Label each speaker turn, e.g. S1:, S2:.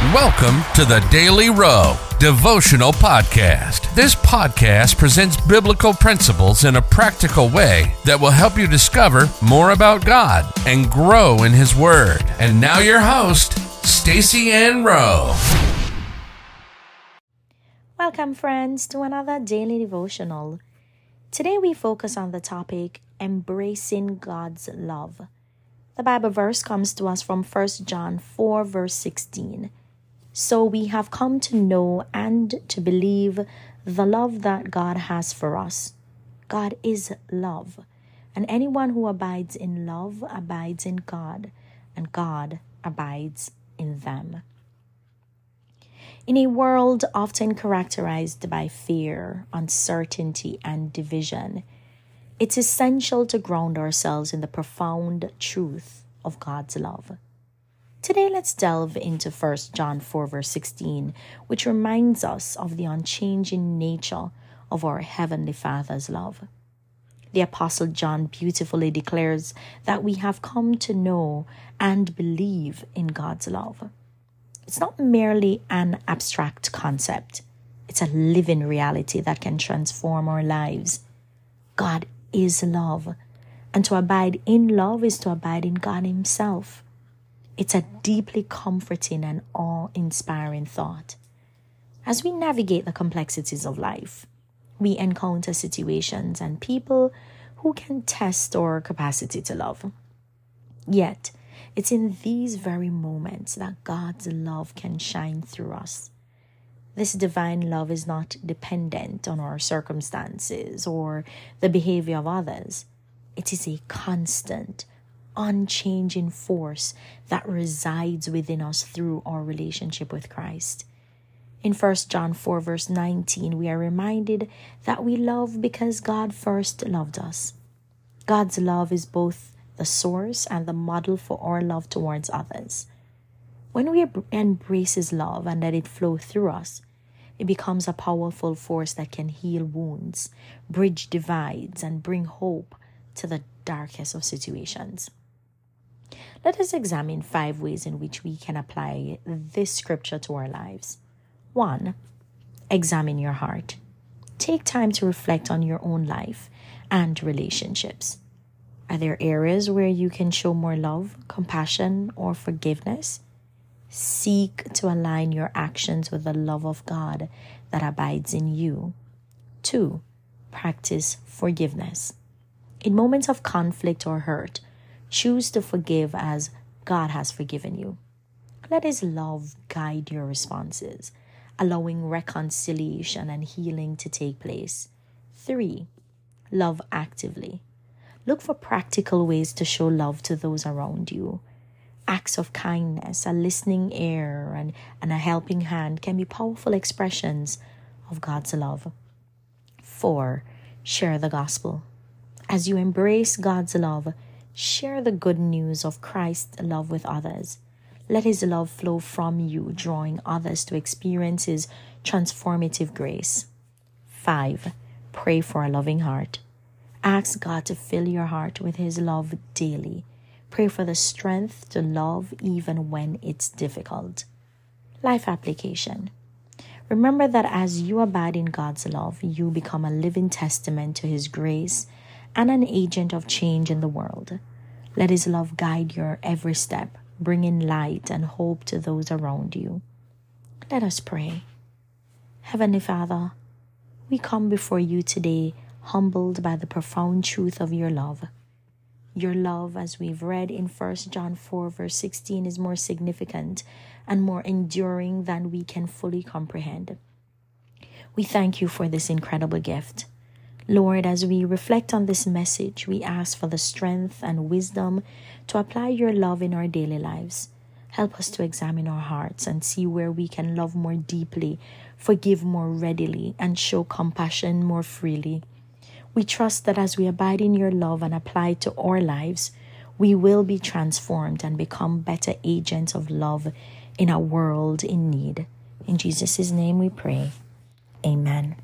S1: Welcome to the Daily Rowe Devotional Podcast. This podcast presents biblical principles in a practical way that will help you discover more about God and grow in His Word. And now, your host, Stacy Ann Rowe.
S2: Welcome, friends, to another daily devotional. Today, we focus on the topic embracing God's love. The Bible verse comes to us from 1 John 4, verse 16. So we have come to know and to believe the love that God has for us. God is love, and anyone who abides in love abides in God, and God abides in them. In a world often characterized by fear, uncertainty, and division, it's essential to ground ourselves in the profound truth of God's love. Today, let's delve into 1 John 4, verse 16, which reminds us of the unchanging nature of our Heavenly Father's love. The Apostle John beautifully declares that we have come to know and believe in God's love. It's not merely an abstract concept, it's a living reality that can transform our lives. God is love, and to abide in love is to abide in God Himself. It's a deeply comforting and awe inspiring thought. As we navigate the complexities of life, we encounter situations and people who can test our capacity to love. Yet, it's in these very moments that God's love can shine through us. This divine love is not dependent on our circumstances or the behavior of others. It is a constant, unchanging force that resides within us through our relationship with Christ. In 1 John 4, verse 19, we are reminded that we love because God first loved us. God's love is both the source and the model for our love towards others. When we embrace His love and let it flow through us, it becomes a powerful force that can heal wounds, bridge divides, and bring hope to the darkest of situations. Let us examine five ways in which we can apply this scripture to our lives. 1. Examine your heart. Take time to reflect on your own life and relationships. Are there areas where you can show more love, compassion, or forgiveness? Seek to align your actions with the love of God that abides in you. 2. Practice forgiveness. In moments of conflict or hurt, Choose to forgive as God has forgiven you. Let His love guide your responses, allowing reconciliation and healing to take place. 3. Love actively. Look for practical ways to show love to those around you. Acts of kindness, a listening ear, and, and a helping hand can be powerful expressions of God's love. 4. Share the gospel. As you embrace God's love, Share the good news of Christ's love with others. Let his love flow from you, drawing others to experience his transformative grace. 5. Pray for a loving heart. Ask God to fill your heart with his love daily. Pray for the strength to love even when it's difficult. Life application. Remember that as you abide in God's love, you become a living testament to his grace and an agent of change in the world. Let His love guide your every step, bringing light and hope to those around you. Let us pray. Heavenly Father, we come before you today humbled by the profound truth of your love. Your love, as we've read in 1 John 4, verse 16, is more significant and more enduring than we can fully comprehend. We thank you for this incredible gift. Lord, as we reflect on this message, we ask for the strength and wisdom to apply your love in our daily lives. Help us to examine our hearts and see where we can love more deeply, forgive more readily, and show compassion more freely. We trust that as we abide in your love and apply it to our lives, we will be transformed and become better agents of love in a world in need. In Jesus' name we pray. Amen.